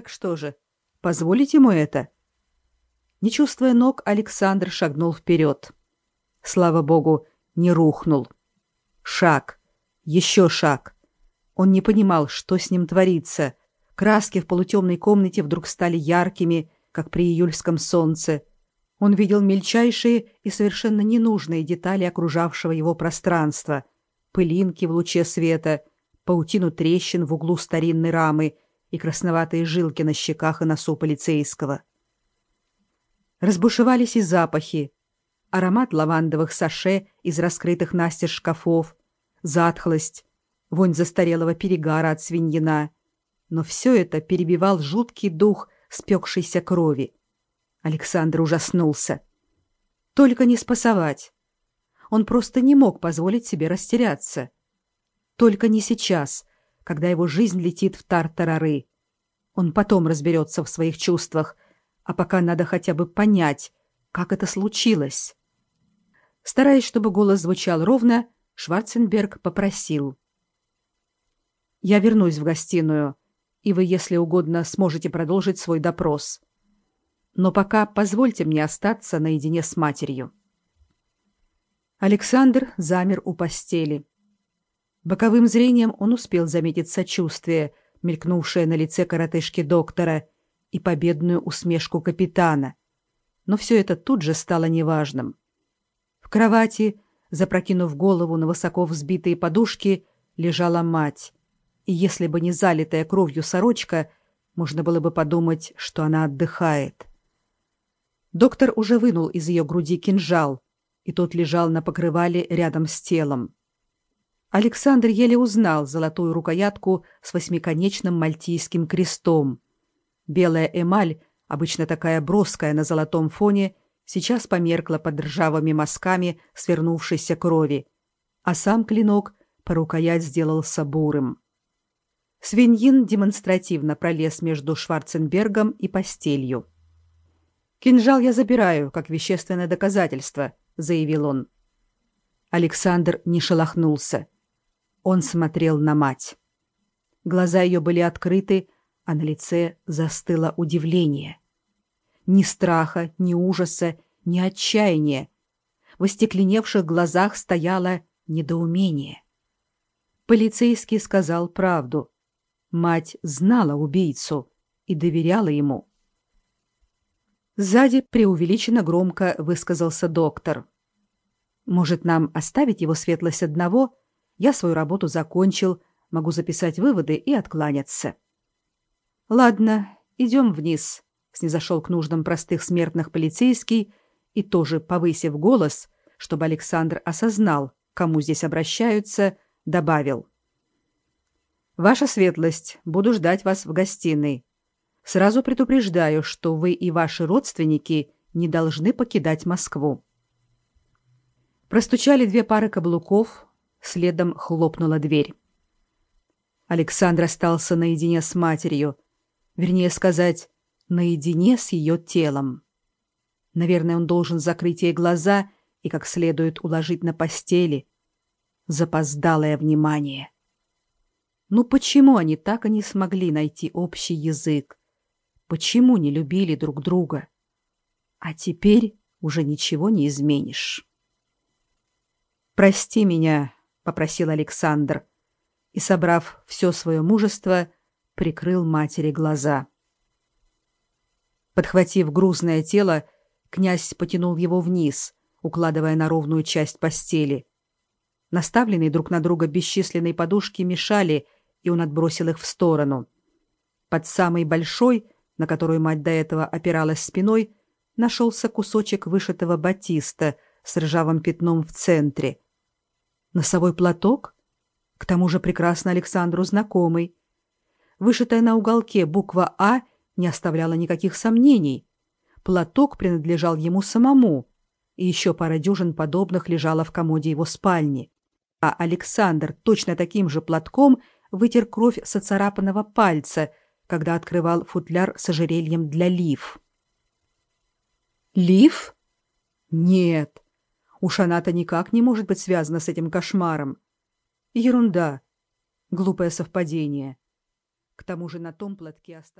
Так что же, позволить ему это? Не чувствуя ног, Александр шагнул вперед. Слава богу, не рухнул. Шаг. Еще шаг. Он не понимал, что с ним творится. Краски в полутемной комнате вдруг стали яркими, как при июльском солнце. Он видел мельчайшие и совершенно ненужные детали окружавшего его пространства. Пылинки в луче света, паутину трещин в углу старинной рамы и красноватые жилки на щеках и носу полицейского. Разбушевались и запахи. Аромат лавандовых саше из раскрытых настежь шкафов, затхлость, вонь застарелого перегара от свиньина. Но все это перебивал жуткий дух спекшейся крови. Александр ужаснулся. Только не спасовать. Он просто не мог позволить себе растеряться. Только не сейчас, когда его жизнь летит в тартарары. Он потом разберется в своих чувствах, а пока надо хотя бы понять, как это случилось. Стараясь, чтобы голос звучал ровно, Шварценберг попросил. «Я вернусь в гостиную, и вы, если угодно, сможете продолжить свой допрос. Но пока позвольте мне остаться наедине с матерью». Александр замер у постели. Боковым зрением он успел заметить сочувствие, мелькнувшее на лице коротышки доктора, и победную усмешку капитана. Но все это тут же стало неважным. В кровати, запрокинув голову на высоко взбитые подушки, лежала мать. И если бы не залитая кровью сорочка, можно было бы подумать, что она отдыхает. Доктор уже вынул из ее груди кинжал, и тот лежал на покрывале рядом с телом. Александр еле узнал золотую рукоятку с восьмиконечным мальтийским крестом. Белая эмаль, обычно такая броская на золотом фоне, сейчас померкла под ржавыми мазками свернувшейся крови, а сам клинок по рукоять сделался бурым. Свиньин демонстративно пролез между Шварценбергом и постелью. «Кинжал я забираю, как вещественное доказательство», — заявил он. Александр не шелохнулся. Он смотрел на мать. Глаза ее были открыты, а на лице застыло удивление. Ни страха, ни ужаса, ни отчаяния. В остекленевших глазах стояло недоумение. Полицейский сказал правду. Мать знала убийцу и доверяла ему. Сзади преувеличенно громко высказался доктор. «Может, нам оставить его светлость одного я свою работу закончил, могу записать выводы и откланяться. Ладно, идем вниз, снизошел к нуждам простых смертных полицейский и тоже повысив голос, чтобы Александр осознал, кому здесь обращаются, добавил: Ваша светлость, буду ждать вас в гостиной. Сразу предупреждаю, что вы и ваши родственники не должны покидать Москву. Простучали две пары каблуков, Следом хлопнула дверь. Александр остался наедине с матерью, вернее сказать, наедине с ее телом. Наверное, он должен закрыть ей глаза и как следует уложить на постели. Запоздалое внимание. Ну почему они так и не смогли найти общий язык? Почему не любили друг друга? А теперь уже ничего не изменишь. Прости меня, попросил Александр и, собрав все свое мужество, прикрыл матери глаза. Подхватив грузное тело, князь потянул его вниз, укладывая на ровную часть постели. Наставленные друг на друга бесчисленные подушки мешали, и он отбросил их в сторону. Под самой большой, на которую мать до этого опиралась спиной, нашелся кусочек вышитого батиста с ржавым пятном в центре — Носовой платок? К тому же прекрасно Александру знакомый. Вышитая на уголке буква «А» не оставляла никаких сомнений. Платок принадлежал ему самому, и еще пара дюжин подобных лежала в комоде его спальни. А Александр точно таким же платком вытер кровь с оцарапанного пальца, когда открывал футляр с ожерельем для лив. Лив? Нет, Уж она-то никак не может быть связана с этим кошмаром. Ерунда. Глупое совпадение. К тому же на том платке осталось...